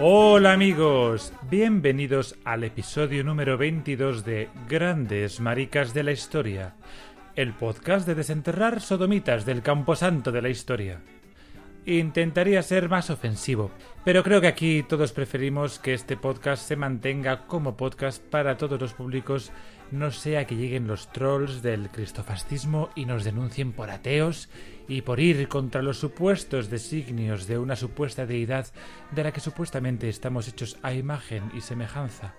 Hola amigos, bienvenidos al episodio número 22 de Grandes Maricas de la Historia, el podcast de desenterrar sodomitas del camposanto de la historia. Intentaría ser más ofensivo, pero creo que aquí todos preferimos que este podcast se mantenga como podcast para todos los públicos, no sea que lleguen los trolls del cristofascismo y nos denuncien por ateos y por ir contra los supuestos designios de una supuesta deidad de la que supuestamente estamos hechos a imagen y semejanza.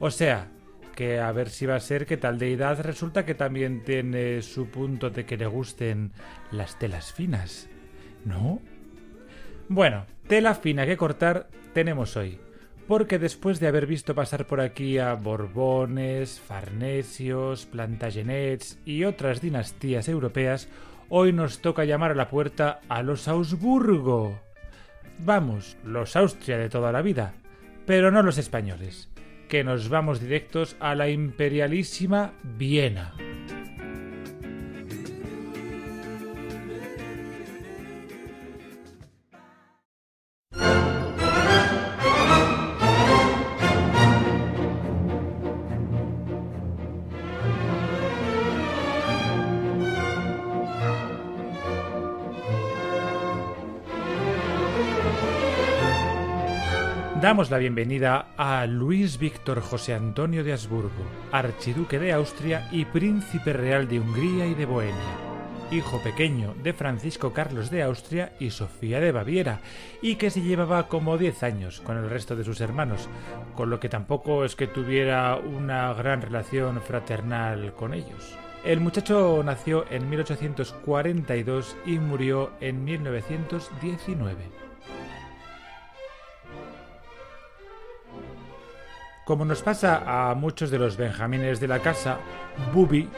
O sea, que a ver si va a ser que tal deidad resulta que también tiene su punto de que le gusten las telas finas. ¿No? Bueno, tela fina que cortar tenemos hoy, porque después de haber visto pasar por aquí a Borbones, Farnesios, Plantagenets y otras dinastías europeas, hoy nos toca llamar a la puerta a los Augsburgo. Vamos, los Austria de toda la vida, pero no los españoles, que nos vamos directos a la imperialísima Viena. Damos la bienvenida a Luis Víctor José Antonio de Habsburgo, archiduque de Austria y príncipe real de Hungría y de Bohemia, hijo pequeño de Francisco Carlos de Austria y Sofía de Baviera, y que se llevaba como 10 años con el resto de sus hermanos, con lo que tampoco es que tuviera una gran relación fraternal con ellos. El muchacho nació en 1842 y murió en 1919. Como nos pasa a muchos de los benjamines de la casa, Bubi,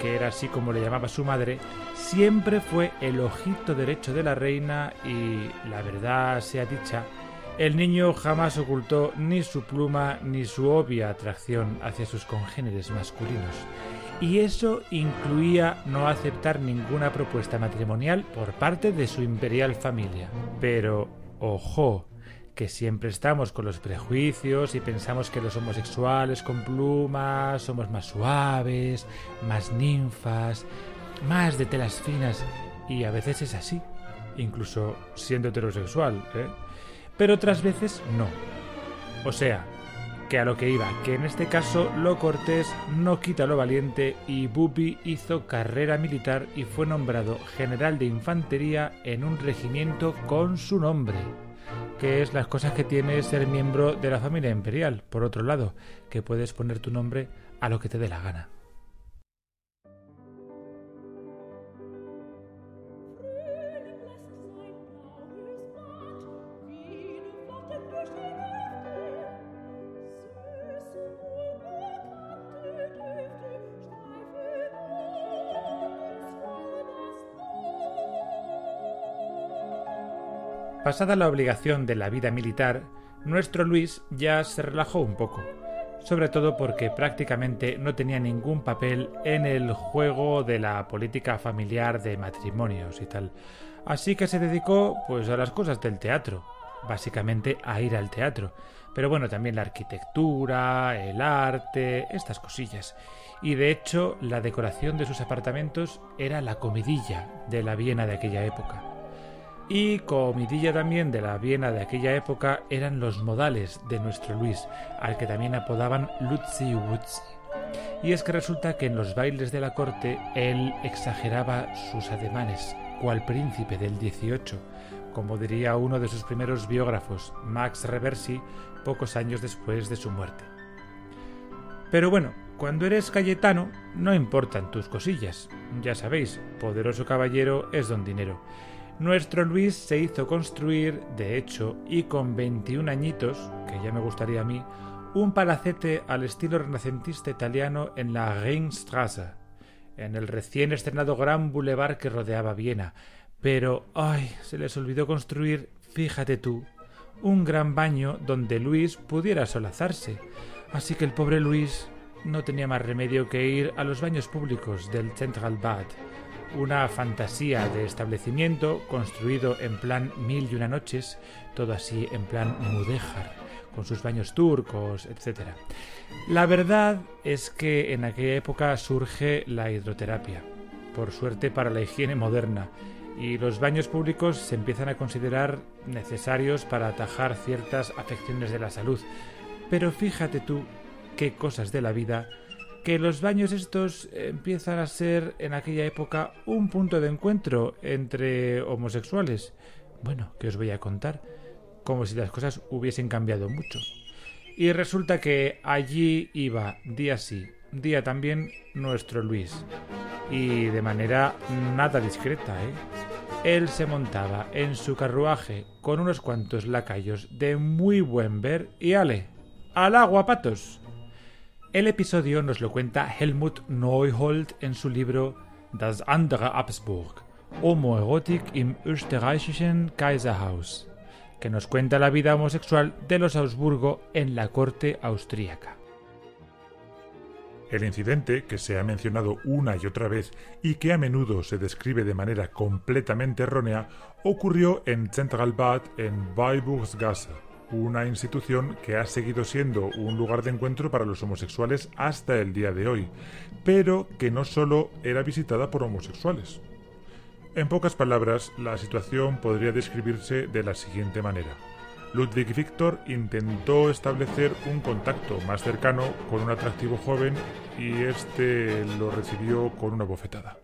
que era así como le llamaba su madre, siempre fue el ojito derecho de la reina y, la verdad sea dicha, el niño jamás ocultó ni su pluma ni su obvia atracción hacia sus congéneres masculinos. Y eso incluía no aceptar ninguna propuesta matrimonial por parte de su imperial familia. Pero, ojo, que siempre estamos con los prejuicios y pensamos que los homosexuales con plumas somos más suaves, más ninfas, más de telas finas, y a veces es así, incluso siendo heterosexual, ¿eh? pero otras veces no. O sea, que a lo que iba, que en este caso lo cortés no quita lo valiente y Bubi hizo carrera militar y fue nombrado general de infantería en un regimiento con su nombre que es las cosas que tiene ser miembro de la familia imperial, por otro lado, que puedes poner tu nombre a lo que te dé la gana. Pasada la obligación de la vida militar, nuestro Luis ya se relajó un poco, sobre todo porque prácticamente no tenía ningún papel en el juego de la política familiar de matrimonios y tal. Así que se dedicó pues a las cosas del teatro, básicamente a ir al teatro, pero bueno, también la arquitectura, el arte, estas cosillas. Y de hecho, la decoración de sus apartamentos era la comidilla de la Viena de aquella época. Y comidilla también de la Viena de aquella época eran los modales de nuestro Luis, al que también apodaban Lutzi Wutzi. Y es que resulta que en los bailes de la corte él exageraba sus ademanes, cual príncipe del 18, como diría uno de sus primeros biógrafos, Max Reversi, pocos años después de su muerte. Pero bueno, cuando eres Cayetano no importan tus cosillas. Ya sabéis, poderoso caballero es don dinero nuestro Luis se hizo construir, de hecho, y con 21 añitos, que ya me gustaría a mí, un palacete al estilo renacentista italiano en la Ringstrasse, en el recién estrenado gran bulevar que rodeaba Viena. Pero, ay, se les olvidó construir, fíjate tú, un gran baño donde Luis pudiera solazarse. Así que el pobre Luis no tenía más remedio que ir a los baños públicos del Central Bad una fantasía de establecimiento construido en plan mil y una noches, todo así en plan mudéjar, con sus baños turcos, etc. La verdad es que en aquella época surge la hidroterapia, por suerte para la higiene moderna, y los baños públicos se empiezan a considerar necesarios para atajar ciertas afecciones de la salud. Pero fíjate tú qué cosas de la vida que los baños estos empiezan a ser en aquella época un punto de encuentro entre homosexuales. Bueno, ¿qué os voy a contar? Como si las cosas hubiesen cambiado mucho. Y resulta que allí iba, día sí, día también, nuestro Luis. Y de manera nada discreta, ¿eh? Él se montaba en su carruaje con unos cuantos lacayos de muy buen ver y ale, al agua patos. El episodio nos lo cuenta Helmut Neuhold en su libro Das andere Habsburg, Homoerotik im österreichischen Kaiserhaus, que nos cuenta la vida homosexual de los Augsburgo en la corte austríaca. El incidente, que se ha mencionado una y otra vez y que a menudo se describe de manera completamente errónea, ocurrió en Zentralbad en Weiburgsgasse, una institución que ha seguido siendo un lugar de encuentro para los homosexuales hasta el día de hoy, pero que no solo era visitada por homosexuales. En pocas palabras, la situación podría describirse de la siguiente manera. Ludwig Victor intentó establecer un contacto más cercano con un atractivo joven y este lo recibió con una bofetada.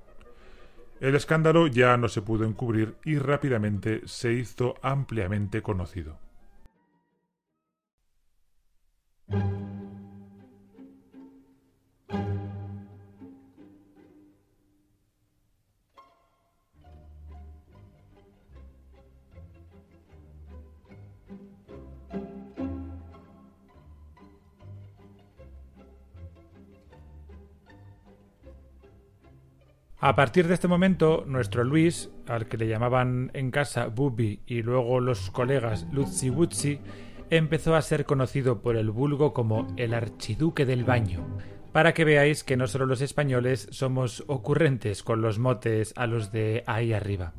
El escándalo ya no se pudo encubrir y rápidamente se hizo ampliamente conocido. A partir de este momento, nuestro Luis, al que le llamaban en casa Bubi y luego los colegas Lutzi Wutzi, empezó a ser conocido por el vulgo como el archiduque del baño, para que veáis que no solo los españoles somos ocurrentes con los motes a los de ahí arriba.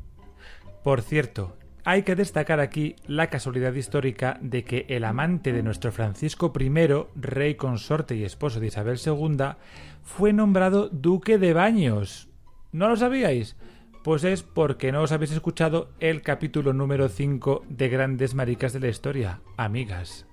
Por cierto, hay que destacar aquí la casualidad histórica de que el amante de nuestro Francisco I, rey consorte y esposo de Isabel II, fue nombrado duque de Baños. ¿No lo sabíais? Pues es porque no os habéis escuchado el capítulo número 5 de Grandes Maricas de la Historia, amigas.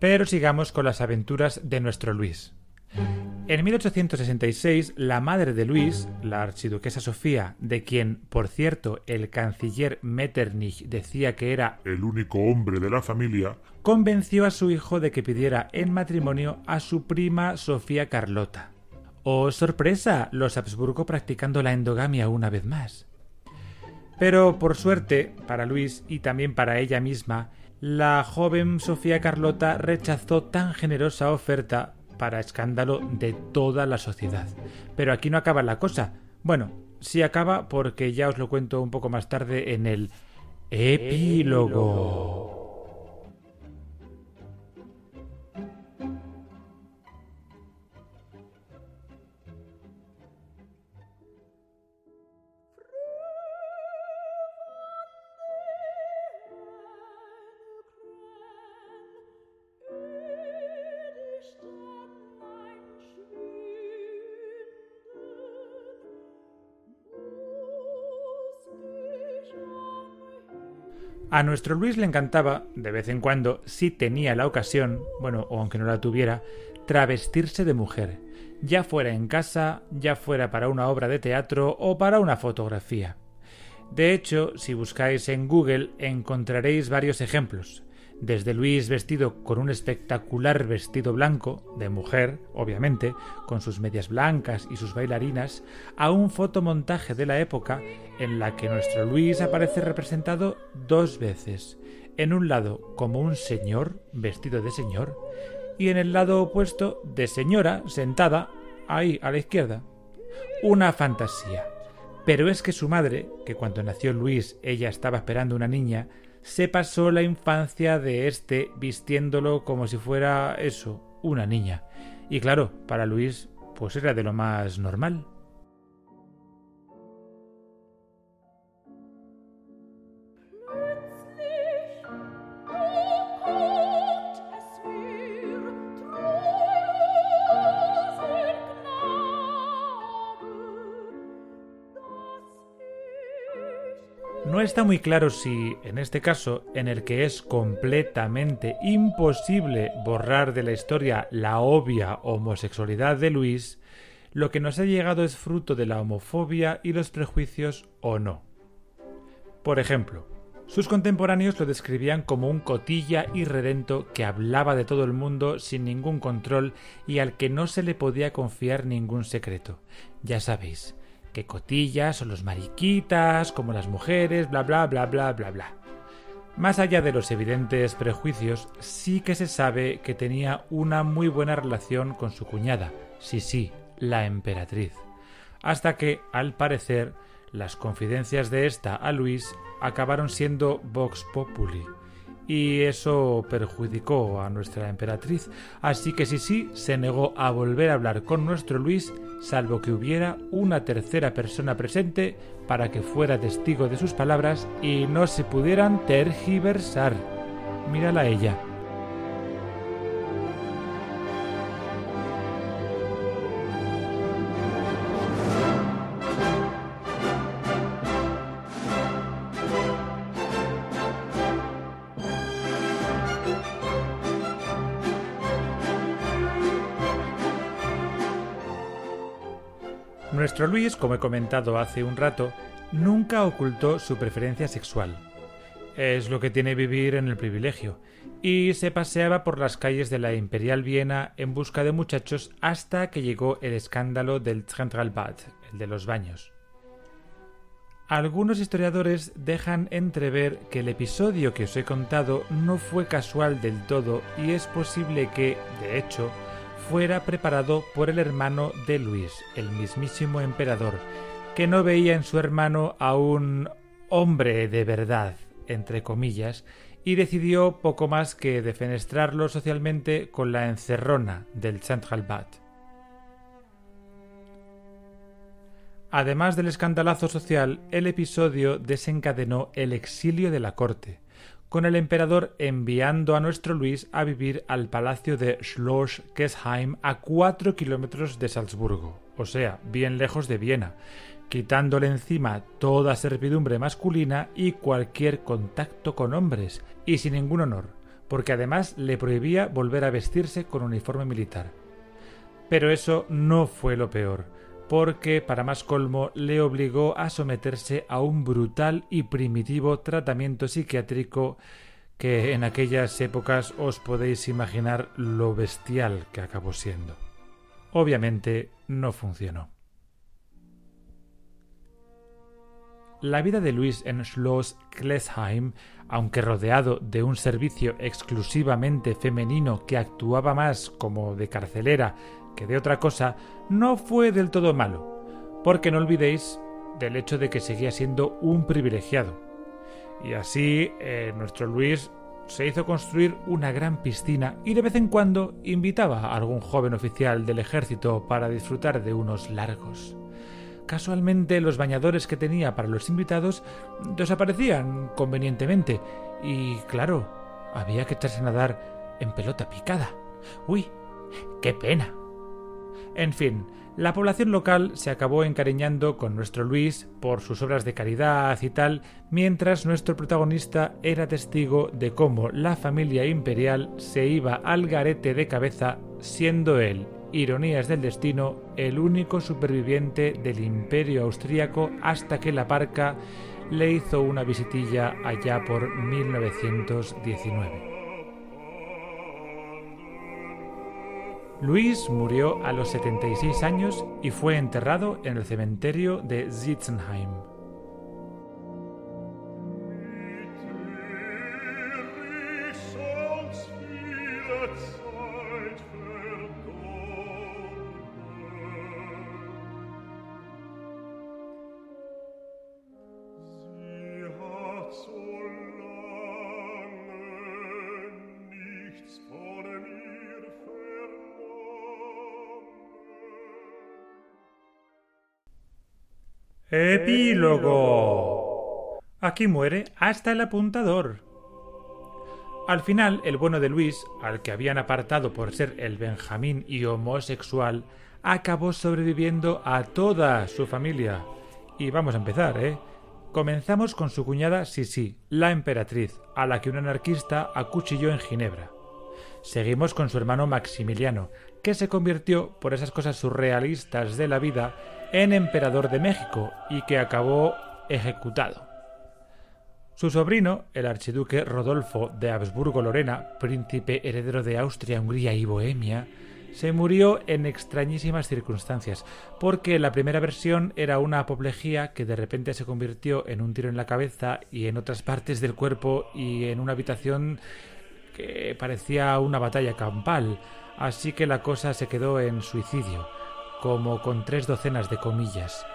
Pero sigamos con las aventuras de nuestro Luis. En 1866, la madre de Luis, la archiduquesa Sofía, de quien, por cierto, el canciller Metternich decía que era el único hombre de la familia, convenció a su hijo de que pidiera en matrimonio a su prima Sofía Carlota. ¡Oh, sorpresa! Los Habsburgo practicando la endogamia una vez más. Pero, por suerte, para Luis y también para ella misma, la joven Sofía Carlota rechazó tan generosa oferta para escándalo de toda la sociedad. Pero aquí no acaba la cosa. Bueno, sí acaba porque ya os lo cuento un poco más tarde en el epílogo. A nuestro Luis le encantaba, de vez en cuando, si tenía la ocasión, bueno, o aunque no la tuviera, travestirse de mujer, ya fuera en casa, ya fuera para una obra de teatro o para una fotografía. De hecho, si buscáis en Google encontraréis varios ejemplos. Desde Luis vestido con un espectacular vestido blanco, de mujer, obviamente, con sus medias blancas y sus bailarinas, a un fotomontaje de la época en la que nuestro Luis aparece representado dos veces, en un lado como un señor vestido de señor y en el lado opuesto de señora sentada ahí a la izquierda. Una fantasía. Pero es que su madre, que cuando nació Luis ella estaba esperando una niña, se pasó la infancia de este vistiéndolo como si fuera eso, una niña. Y claro, para Luis, pues era de lo más normal. No está muy claro si, en este caso, en el que es completamente imposible borrar de la historia la obvia homosexualidad de Luis, lo que nos ha llegado es fruto de la homofobia y los prejuicios o no. Por ejemplo, sus contemporáneos lo describían como un cotilla irredento que hablaba de todo el mundo sin ningún control y al que no se le podía confiar ningún secreto. Ya sabéis, que cotillas son los mariquitas, como las mujeres, bla bla bla bla bla bla. Más allá de los evidentes prejuicios, sí que se sabe que tenía una muy buena relación con su cuñada, sí sí, la emperatriz. Hasta que, al parecer, las confidencias de esta a Luis acabaron siendo Vox Populi y eso perjudicó a nuestra emperatriz, así que sí se negó a volver a hablar con nuestro Luis, salvo que hubiera una tercera persona presente para que fuera testigo de sus palabras y no se pudieran tergiversar. Mírala ella. Nuestro Luis, como he comentado hace un rato, nunca ocultó su preferencia sexual. Es lo que tiene vivir en el privilegio, y se paseaba por las calles de la Imperial Viena en busca de muchachos hasta que llegó el escándalo del Zentralbad, el de los baños. Algunos historiadores dejan entrever que el episodio que os he contado no fue casual del todo y es posible que, de hecho, fuera preparado por el hermano de Luis, el mismísimo emperador, que no veía en su hermano a un hombre de verdad, entre comillas, y decidió poco más que defenestrarlo socialmente con la encerrona del Zentralbad. Además del escandalazo social, el episodio desencadenó el exilio de la corte, con el emperador enviando a nuestro Luis a vivir al palacio de Schloss Kesheim a cuatro kilómetros de Salzburgo, o sea, bien lejos de Viena, quitándole encima toda servidumbre masculina y cualquier contacto con hombres, y sin ningún honor, porque además le prohibía volver a vestirse con uniforme militar. Pero eso no fue lo peor porque, para más colmo, le obligó a someterse a un brutal y primitivo tratamiento psiquiátrico que en aquellas épocas os podéis imaginar lo bestial que acabó siendo. Obviamente no funcionó. La vida de Luis en Schloss Klesheim, aunque rodeado de un servicio exclusivamente femenino que actuaba más como de carcelera que de otra cosa, no fue del todo malo, porque no olvidéis del hecho de que seguía siendo un privilegiado. Y así eh, nuestro Luis se hizo construir una gran piscina y de vez en cuando invitaba a algún joven oficial del ejército para disfrutar de unos largos. Casualmente los bañadores que tenía para los invitados desaparecían convenientemente y claro, había que echarse a nadar en pelota picada. Uy, qué pena. En fin, la población local se acabó encariñando con nuestro Luis por sus obras de caridad y tal, mientras nuestro protagonista era testigo de cómo la familia imperial se iba al garete de cabeza, siendo él, ironías del destino, el único superviviente del imperio austríaco hasta que la parca le hizo una visitilla allá por 1919. Luis murió a los 76 años y fue enterrado en el cementerio de Sitzenheim. Epílogo. Aquí muere hasta el apuntador. Al final, el bueno de Luis, al que habían apartado por ser el Benjamín y homosexual, acabó sobreviviendo a toda su familia. Y vamos a empezar, ¿eh? Comenzamos con su cuñada Sisi, la emperatriz, a la que un anarquista acuchilló en Ginebra. Seguimos con su hermano Maximiliano, que se convirtió, por esas cosas surrealistas de la vida, en emperador de México y que acabó ejecutado. Su sobrino, el archiduque Rodolfo de Habsburgo-Lorena, príncipe heredero de Austria, Hungría y Bohemia, se murió en extrañísimas circunstancias, porque la primera versión era una apoplejía que de repente se convirtió en un tiro en la cabeza y en otras partes del cuerpo y en una habitación que parecía una batalla campal, así que la cosa se quedó en suicidio como con tres docenas de comillas,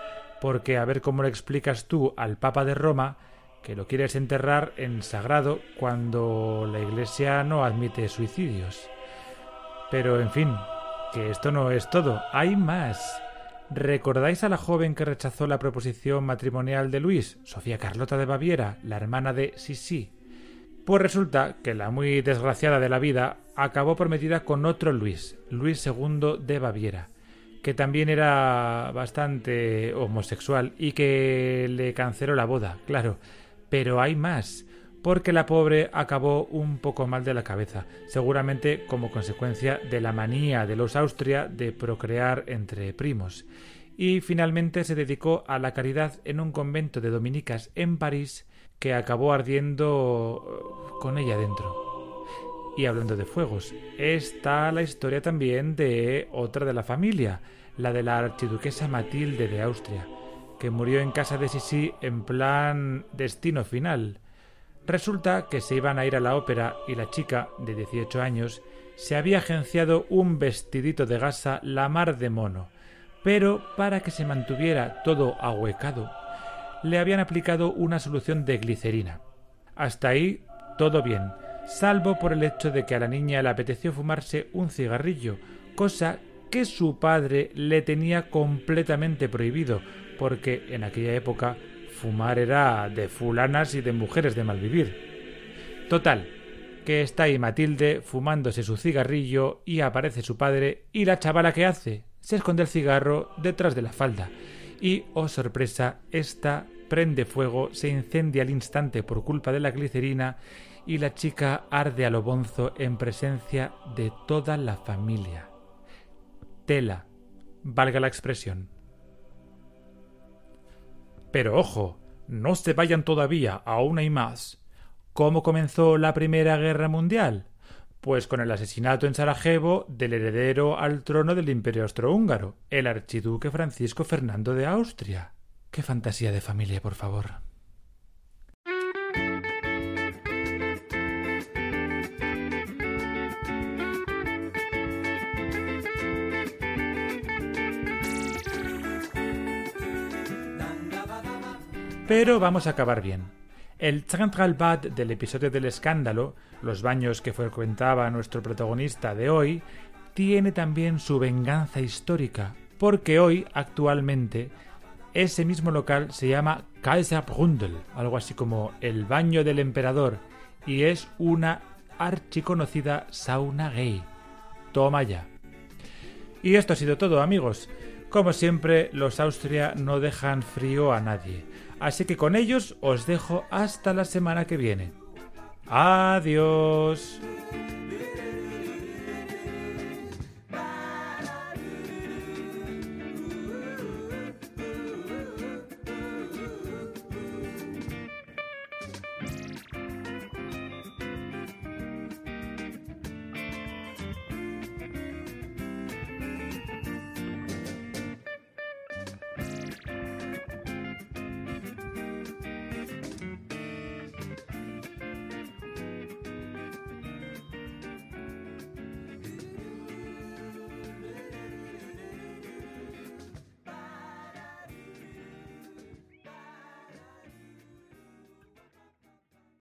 porque a ver cómo le explicas tú al Papa de Roma que lo quieres enterrar en sagrado cuando la Iglesia no admite suicidios. Pero en fin, que esto no es todo, hay más. ¿Recordáis a la joven que rechazó la proposición matrimonial de Luis, Sofía Carlota de Baviera, la hermana de Sisi? Pues resulta que la muy desgraciada de la vida acabó prometida con otro Luis, Luis II de Baviera, que también era bastante homosexual y que le canceló la boda, claro. Pero hay más, porque la pobre acabó un poco mal de la cabeza, seguramente como consecuencia de la manía de los Austria de procrear entre primos. Y finalmente se dedicó a la caridad en un convento de dominicas en París que acabó ardiendo con ella dentro. Y hablando de fuegos, está la historia también de otra de la familia, la de la archiduquesa Matilde de Austria, que murió en casa de Sisi en plan destino final. Resulta que se iban a ir a la ópera y la chica, de 18 años, se había agenciado un vestidito de gasa la mar de mono, pero para que se mantuviera todo ahuecado, le habían aplicado una solución de glicerina. Hasta ahí todo bien, salvo por el hecho de que a la niña le apeteció fumarse un cigarrillo, cosa que su padre le tenía completamente prohibido, porque en aquella época fumar era de fulanas y de mujeres de mal vivir. Total, que está ahí Matilde fumándose su cigarrillo y aparece su padre y la chavala que hace se esconde el cigarro detrás de la falda y, oh sorpresa, esta prende fuego, se incendia al instante por culpa de la glicerina y la chica arde a lo bonzo en presencia de toda la familia. Tela, valga la expresión. Pero ojo, no se vayan todavía, aún hay más. ¿Cómo comenzó la Primera Guerra Mundial? Pues con el asesinato en Sarajevo del heredero al trono del Imperio Austrohúngaro, el archiduque Francisco Fernando de Austria. Qué fantasía de familia, por favor. Pero vamos a acabar bien. El Zentralbad del episodio del escándalo, los baños que frecuentaba nuestro protagonista de hoy, tiene también su venganza histórica, porque hoy, actualmente, ese mismo local se llama Kaiserbrundel, algo así como el baño del emperador, y es una archiconocida sauna gay. Toma ya. Y esto ha sido todo, amigos. Como siempre, los Austria no dejan frío a nadie. Así que con ellos os dejo hasta la semana que viene. Adiós.